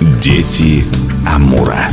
Дети Амура.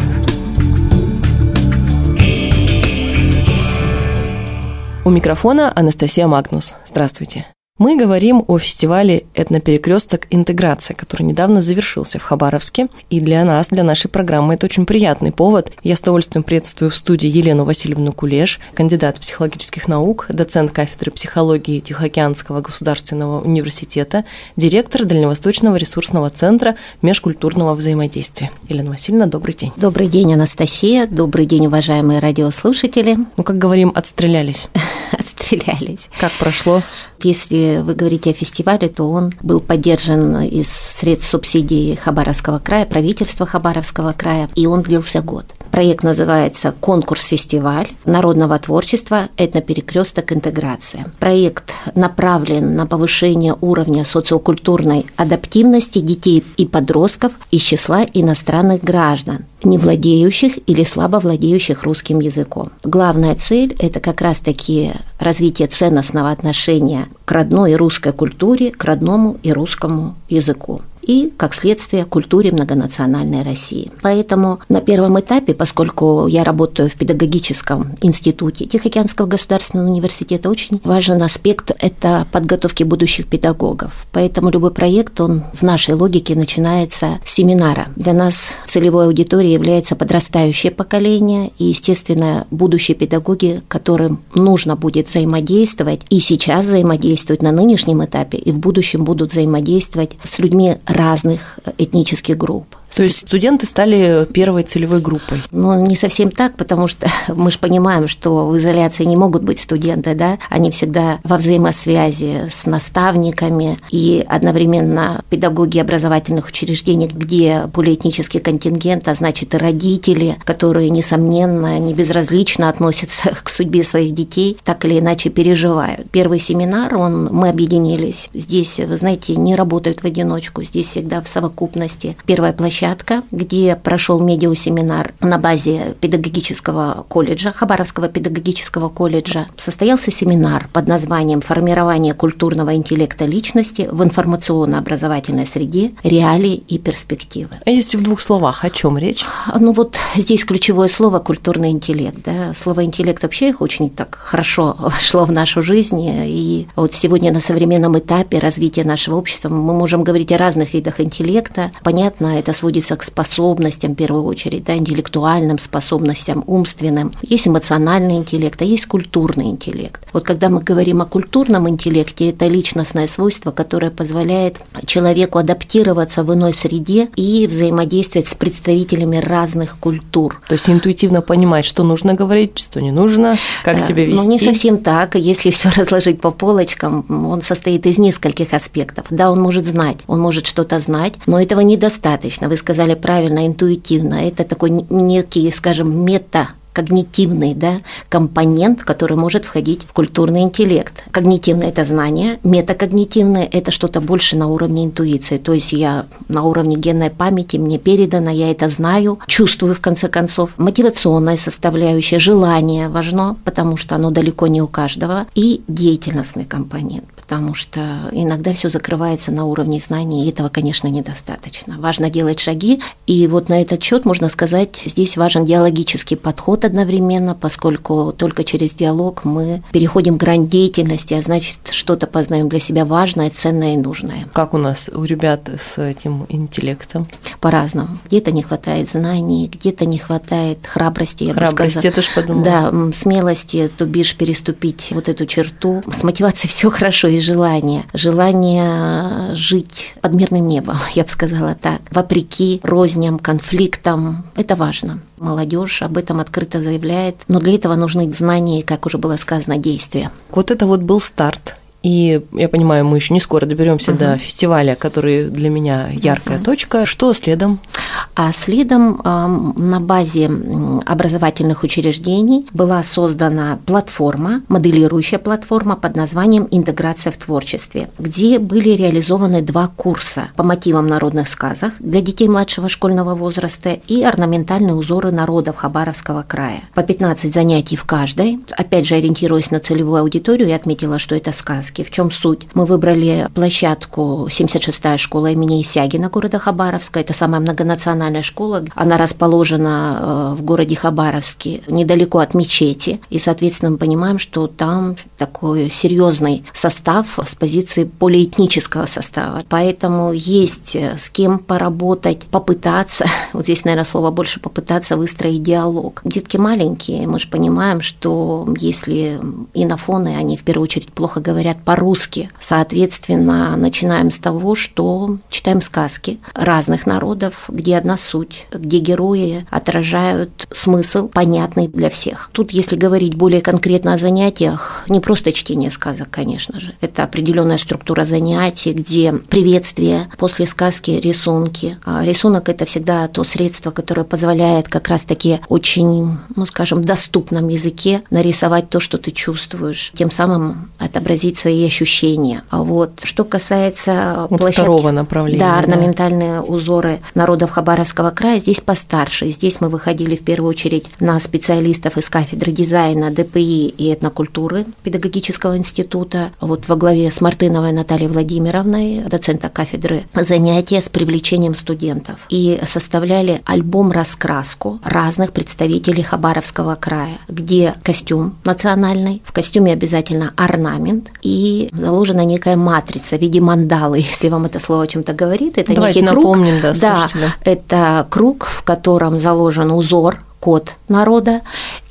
У микрофона Анастасия Магнус. Здравствуйте. Мы говорим о фестивале «Этноперекресток. Интеграция», который недавно завершился в Хабаровске. И для нас, для нашей программы, это очень приятный повод. Я с удовольствием приветствую в студии Елену Васильевну Кулеш, кандидат психологических наук, доцент кафедры психологии Тихоокеанского государственного университета, директор Дальневосточного ресурсного центра межкультурного взаимодействия. Елена Васильевна, добрый день. Добрый день, Анастасия. Добрый день, уважаемые радиослушатели. Ну, как говорим, отстрелялись. Отстрелялись. Как прошло? Если вы говорите о фестивале, то он был поддержан из средств субсидий Хабаровского края, правительства Хабаровского края, и он длился год. Проект называется «Конкурс-фестиваль народного творчества. Этноперекресток. Интеграция». Проект направлен на повышение уровня социокультурной адаптивности детей и подростков из числа иностранных граждан, не владеющих или слабо владеющих русским языком. Главная цель – это как раз-таки развитие ценностного отношения к родной русской культуре, к родному и русскому языку и, как следствие, культуре многонациональной России. Поэтому на первом этапе, поскольку я работаю в педагогическом институте Тихоокеанского государственного университета, очень важен аспект – это подготовки будущих педагогов. Поэтому любой проект, он в нашей логике начинается с семинара. Для нас целевой аудиторией является подрастающее поколение и, естественно, будущие педагоги, которым нужно будет взаимодействовать и сейчас взаимодействуют на нынешнем этапе, и в будущем будут взаимодействовать с людьми разных этнических групп. То есть студенты стали первой целевой группой? Ну, не совсем так, потому что мы же понимаем, что в изоляции не могут быть студенты, да, они всегда во взаимосвязи с наставниками и одновременно педагоги образовательных учреждений, где полиэтнический контингент, а значит и родители, которые, несомненно, не безразлично относятся к судьбе своих детей, так или иначе переживают. Первый семинар, он, мы объединились. Здесь, вы знаете, не работают в одиночку, здесь всегда в совокупности. Первая площадка площадка, где прошел медиасеминар на базе педагогического колледжа, Хабаровского педагогического колледжа. Состоялся семинар под названием «Формирование культурного интеллекта личности в информационно-образовательной среде. Реалии и перспективы». А если в двух словах, о чем речь? Ну вот здесь ключевое слово «культурный интеллект». Да? Слово «интеллект» вообще их очень так хорошо вошло в нашу жизнь. И вот сегодня на современном этапе развития нашего общества мы можем говорить о разных видах интеллекта. Понятно, это свой сводится к способностям, в первую очередь, да, интеллектуальным способностям, умственным. Есть эмоциональный интеллект, а есть культурный интеллект. Вот когда мы говорим о культурном интеллекте, это личностное свойство, которое позволяет человеку адаптироваться в иной среде и взаимодействовать с представителями разных культур. То есть интуитивно понимать, что нужно говорить, что не нужно, как э, себя вести. Ну, не совсем так. Если все разложить по полочкам, он состоит из нескольких аспектов. Да, он может знать, он может что-то знать, но этого недостаточно. Вы сказали правильно, интуитивно. Это такой некий, скажем, мета когнитивный да, компонент, который может входить в культурный интеллект. Когнитивное – это знание, метакогнитивное – это что-то больше на уровне интуиции. То есть я на уровне генной памяти, мне передано, я это знаю, чувствую в конце концов. Мотивационная составляющая, желание важно, потому что оно далеко не у каждого. И деятельностный компонент потому что иногда все закрывается на уровне знаний, и этого, конечно, недостаточно. Важно делать шаги, и вот на этот счет можно сказать, здесь важен диалогический подход одновременно, поскольку только через диалог мы переходим грань деятельности, а значит, что-то познаем для себя важное, ценное и нужное. Как у нас у ребят с этим интеллектом? По-разному. Где-то не хватает знаний, где-то не хватает храбрости. Я храбрости, это ж подумала. Да, смелости, то бишь переступить вот эту черту. С мотивацией все хорошо, и желание. Желание жить под мирным небом, я бы сказала так. Вопреки розням, конфликтам. Это важно. Молодежь об этом открыто заявляет, но для этого нужны знания как уже было сказано, действия. Вот это вот был старт и я понимаю, мы еще не скоро доберемся угу. до фестиваля, который для меня яркая угу. точка. Что следом? А следом на базе образовательных учреждений была создана платформа, моделирующая платформа под названием «Интеграция в творчестве», где были реализованы два курса по мотивам народных сказок для детей младшего школьного возраста и орнаментальные узоры народов Хабаровского края. По 15 занятий в каждой. Опять же, ориентируясь на целевую аудиторию, я отметила, что это сказки сказки. В чем суть? Мы выбрали площадку 76-я школа имени Исягина города Хабаровска. Это самая многонациональная школа. Она расположена э, в городе Хабаровске, недалеко от мечети. И, соответственно, мы понимаем, что там такой серьезный состав с позиции полиэтнического состава. Поэтому есть э, с кем поработать, попытаться, вот здесь, наверное, слово больше попытаться выстроить диалог. Детки маленькие, мы же понимаем, что если инофоны, они в первую очередь плохо говорят по-русски, соответственно, начинаем с того, что читаем сказки разных народов, где одна суть, где герои отражают смысл, понятный для всех. Тут, если говорить более конкретно о занятиях, не просто чтение сказок, конечно же, это определенная структура занятий, где приветствие, после сказки рисунки. А рисунок – это всегда то средство, которое позволяет как раз-таки очень, ну, скажем, доступном языке нарисовать то, что ты чувствуешь, тем самым отобразить свои ощущения. А вот что касается вот площадки, второго направления, да, орнаментальные да. узоры народов Хабаровского края, здесь постарше. Здесь мы выходили в первую очередь на специалистов из кафедры дизайна, ДПИ и этнокультуры педагогического института. Вот во главе с Мартыновой Натальей Владимировной, доцента кафедры, занятия с привлечением студентов. И составляли альбом-раскраску разных представителей Хабаровского края, где костюм национальный, в костюме обязательно орнамент и заложена некая матрица в виде мандалы, если вам это слово о чем-то говорит. Это Давайте некий напомним, круг. да, да, это круг, в котором заложен узор код народа,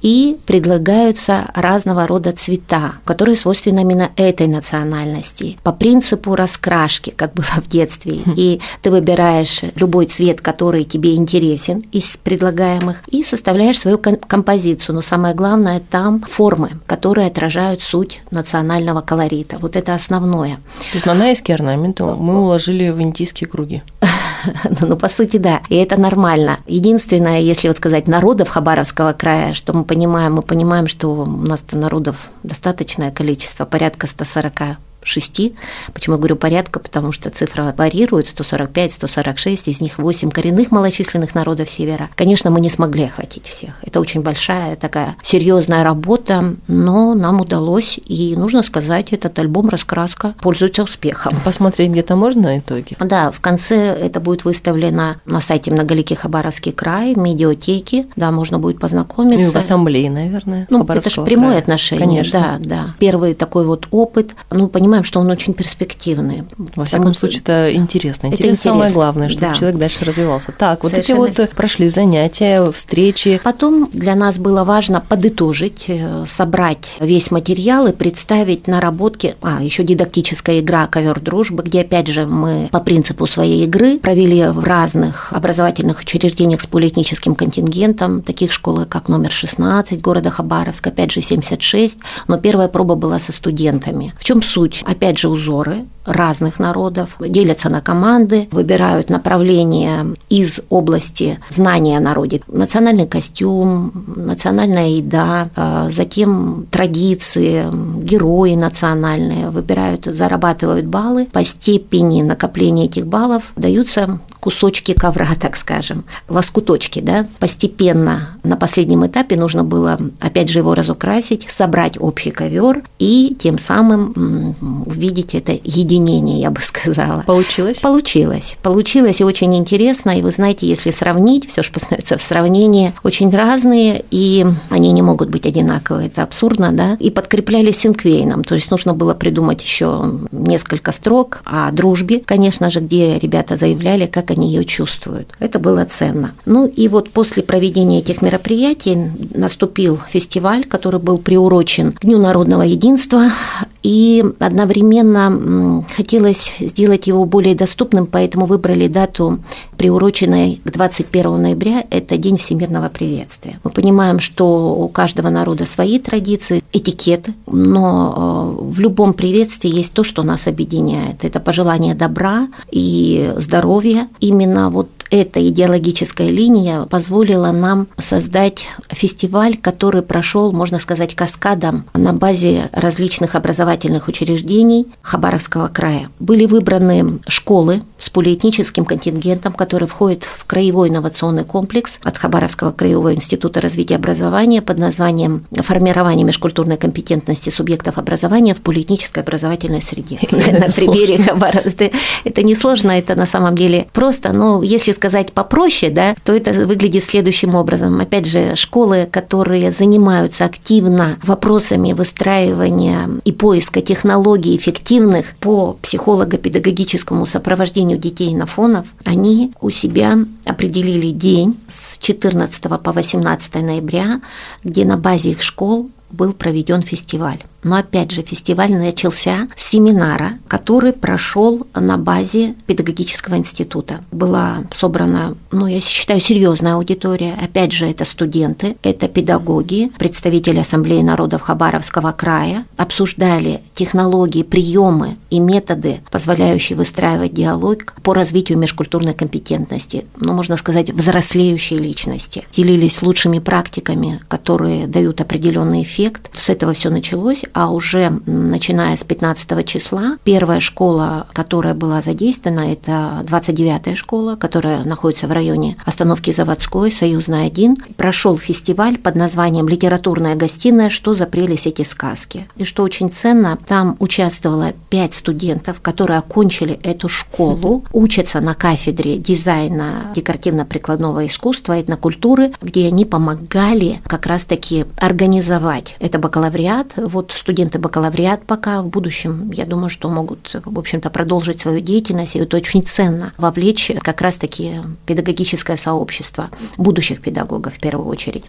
и предлагаются разного рода цвета, которые свойственны именно этой национальности, по принципу раскрашки, как было в детстве. Хм. И ты выбираешь любой цвет, который тебе интересен из предлагаемых, и составляешь свою композицию. Но самое главное, там формы, которые отражают суть национального колорита. Вот это основное. То есть нанайские орнаменты мы уложили в индийские круги. ну, по сути, да, и это нормально. Единственное, если вот сказать народов Хабаровского края, что мы понимаем, мы понимаем, что у нас народов достаточное количество, порядка 140 шести. Почему я говорю порядка? Потому что цифра варьирует, 145, 146, из них 8 коренных малочисленных народов Севера. Конечно, мы не смогли охватить всех. Это очень большая такая серьезная работа, но нам удалось, и нужно сказать, этот альбом «Раскраска» пользуется успехом. Посмотреть где-то можно итоги? Да, в конце это будет выставлено на сайте Многоликий Хабаровский край, в медиатеке, да, можно будет познакомиться. Ну и в ассамблее, наверное, Ну, это же прямое края. отношение, Конечно. да, да. Первый такой вот опыт, ну, понимаете, понимаем, что он очень перспективный. Во всяком случае, это интересно. Это интересно самое главное, чтобы да. человек дальше развивался. Так, вот Совершенно... эти вот прошли занятия, встречи. Потом для нас было важно подытожить, э, собрать весь материал и представить наработки. А, еще дидактическая игра «Ковер дружбы», где, опять же, мы по принципу своей игры провели в разных образовательных учреждениях с полиэтническим контингентом, таких школы, как номер 16 города Хабаровск, опять же, 76, но первая проба была со студентами. В чем суть? Опять же, узоры разных народов, делятся на команды, выбирают направление из области знания о народе. Национальный костюм, национальная еда, а, затем традиции, герои национальные, выбирают, зарабатывают баллы. По степени накопления этих баллов даются кусочки ковра, так скажем, лоскуточки, да, постепенно на последнем этапе нужно было, опять же, его разукрасить, собрать общий ковер и тем самым увидеть это единение, я бы сказала. Получилось? Получилось. Получилось и очень интересно. И вы знаете, если сравнить, все же познается в сравнении, очень разные, и они не могут быть одинаковые. Это абсурдно, да? И подкреплялись синквейном. То есть нужно было придумать еще несколько строк о дружбе, конечно же, где ребята заявляли, как они ее чувствуют. Это было ценно. Ну и вот после проведения этих мероприятий наступил фестиваль, который был приурочен к Дню народного единства, и одновременно хотелось сделать его более доступным, поэтому выбрали дату, приуроченной к 21 ноября, это День всемирного приветствия. Мы понимаем, что у каждого народа свои традиции, этикеты, но э, в любом приветствии есть то, что нас объединяет. Это пожелание добра и здоровья. Именно вот эта идеологическая линия позволила нам создать фестиваль, который прошел, можно сказать, каскадом на базе различных образовательных учреждений Хабаровского края. Были выбраны школы с полиэтническим контингентом, который входит в краевой инновационный комплекс от Хабаровского краевого института развития образования под названием «Формирование межкультурной компетентности субъектов образования в полиэтнической образовательной среде». На примере Хабаровска. Это несложно, это на самом деле просто, но если сказать попроще, да, то это выглядит следующим образом. Опять же, школы, которые занимаются активно вопросами выстраивания и поиска технологий эффективных по психолого-педагогическому сопровождению детей на фонов, они у себя определили день с 14 по 18 ноября, где на базе их школ был проведен фестиваль. Но опять же, фестиваль начался с семинара, который прошел на базе педагогического института. Была собрана, ну, я считаю, серьезная аудитория. Опять же, это студенты, это педагоги, представители Ассамблеи народов Хабаровского края. Обсуждали технологии, приемы и методы, позволяющие выстраивать диалог по развитию межкультурной компетентности. Ну, можно сказать, взрослеющей личности. Делились лучшими практиками, которые дают определенный эффект. С этого все началось а уже начиная с 15 числа первая школа, которая была задействована, это 29-я школа, которая находится в районе остановки Заводской, Союзная 1. Прошел фестиваль под названием «Литературная гостиная. Что за прелесть эти сказки?». И что очень ценно, там участвовало пять студентов, которые окончили эту школу, учатся на кафедре дизайна декоративно-прикладного искусства, этнокультуры, где они помогали как раз-таки организовать это бакалавриат. Вот студенты бакалавриат пока, в будущем, я думаю, что могут, в общем-то, продолжить свою деятельность, и это очень ценно, вовлечь как раз-таки педагогическое сообщество будущих педагогов в первую очередь.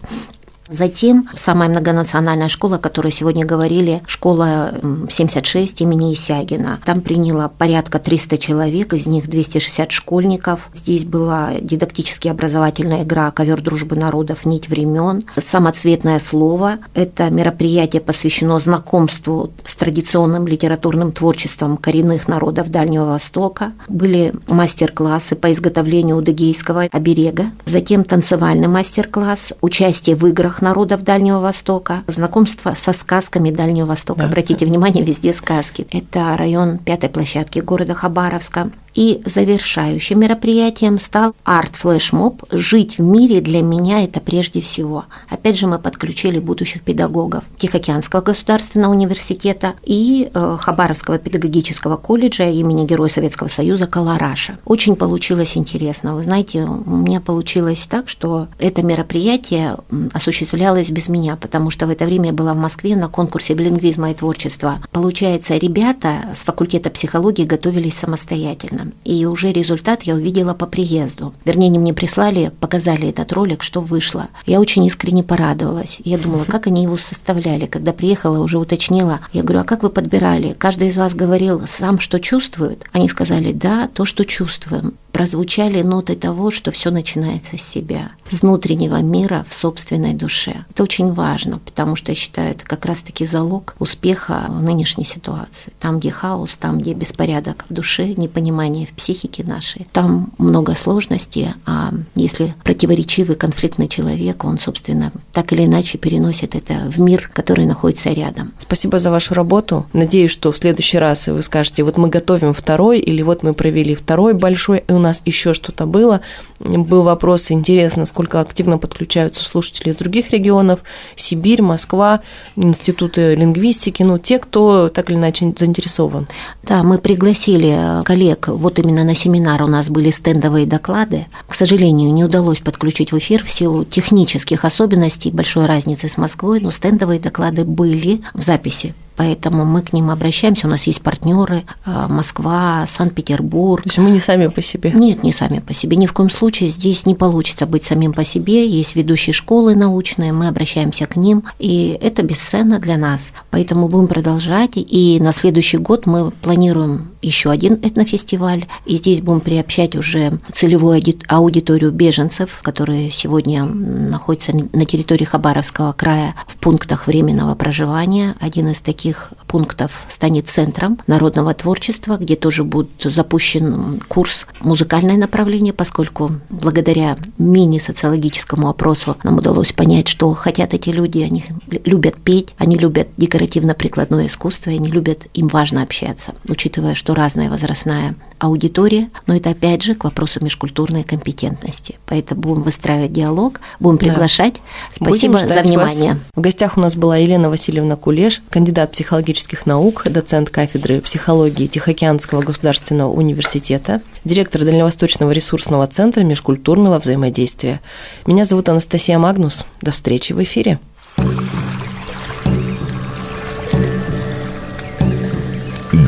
Затем самая многонациональная школа, о которой сегодня говорили, школа 76 имени Исягина. Там приняло порядка 300 человек, из них 260 школьников. Здесь была дидактически образовательная игра «Ковер дружбы народов. Нить времен». Самоцветное слово. Это мероприятие посвящено знакомству с традиционным литературным творчеством коренных народов Дальнего Востока. Были мастер-классы по изготовлению удыгейского оберега. Затем танцевальный мастер-класс, участие в играх народов Дальнего Востока, знакомство со сказками Дальнего Востока. Да. Обратите внимание, везде сказки. Это район пятой площадки города Хабаровска. И завершающим мероприятием стал арт-флешмоб «Жить в мире для меня – это прежде всего». Опять же, мы подключили будущих педагогов Тихоокеанского государственного университета и э, Хабаровского педагогического колледжа имени Героя Советского Союза Калараша. Очень получилось интересно. Вы знаете, у меня получилось так, что это мероприятие осуществлялось без меня, потому что в это время я была в Москве на конкурсе билингвизма и творчества. Получается, ребята с факультета психологии готовились самостоятельно. И уже результат я увидела по приезду. Вернее, они мне прислали, показали этот ролик, что вышло. Я очень искренне порадовалась. Я думала, как они его составляли. Когда приехала, уже уточнила. Я говорю, а как вы подбирали? Каждый из вас говорил сам, что чувствует? Они сказали, да, то, что чувствуем прозвучали ноты того, что все начинается с себя, с внутреннего мира в собственной душе. Это очень важно, потому что я считаю, это как раз-таки залог успеха в нынешней ситуации. Там, где хаос, там, где беспорядок в душе, непонимание в психике нашей, там много сложностей, а если противоречивый конфликтный человек, он, собственно, так или иначе переносит это в мир, который находится рядом. Спасибо за вашу работу. Надеюсь, что в следующий раз вы скажете, вот мы готовим второй, или вот мы провели второй большой, нас еще что-то было. Был вопрос, интересно, сколько активно подключаются слушатели из других регионов, Сибирь, Москва, институты лингвистики, ну, те, кто так или иначе заинтересован. Да, мы пригласили коллег, вот именно на семинар у нас были стендовые доклады. К сожалению, не удалось подключить в эфир в силу технических особенностей, большой разницы с Москвой, но стендовые доклады были в записи поэтому мы к ним обращаемся. У нас есть партнеры э, Москва, Санкт-Петербург. То есть мы не сами по себе? Нет, не сами по себе. Ни в коем случае здесь не получится быть самим по себе. Есть ведущие школы научные, мы обращаемся к ним, и это бесценно для нас. Поэтому будем продолжать. И на следующий год мы планируем еще один этнофестиваль, и здесь будем приобщать уже целевую аудиторию беженцев, которые сегодня находятся на территории Хабаровского края в пунктах временного проживания. Один из таких таких пунктов станет центром народного творчества, где тоже будет запущен курс музыкальное направление, поскольку благодаря мини-социологическому опросу нам удалось понять, что хотят эти люди. Они любят петь, они любят декоративно-прикладное искусство, и они любят, им важно общаться, учитывая, что разная возрастная аудитория, но это опять же к вопросу межкультурной компетентности. Поэтому будем выстраивать диалог, будем приглашать. Да. Спасибо за внимание. Вас. В гостях у нас была Елена Васильевна Кулеш, кандидат психологических наук, доцент кафедры психологии Тихоокеанского государственного университета, директор Дальневосточного ресурсного центра межкультурного взаимодействия. Меня зовут Анастасия Магнус. До встречи в эфире.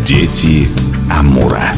Дети Амура.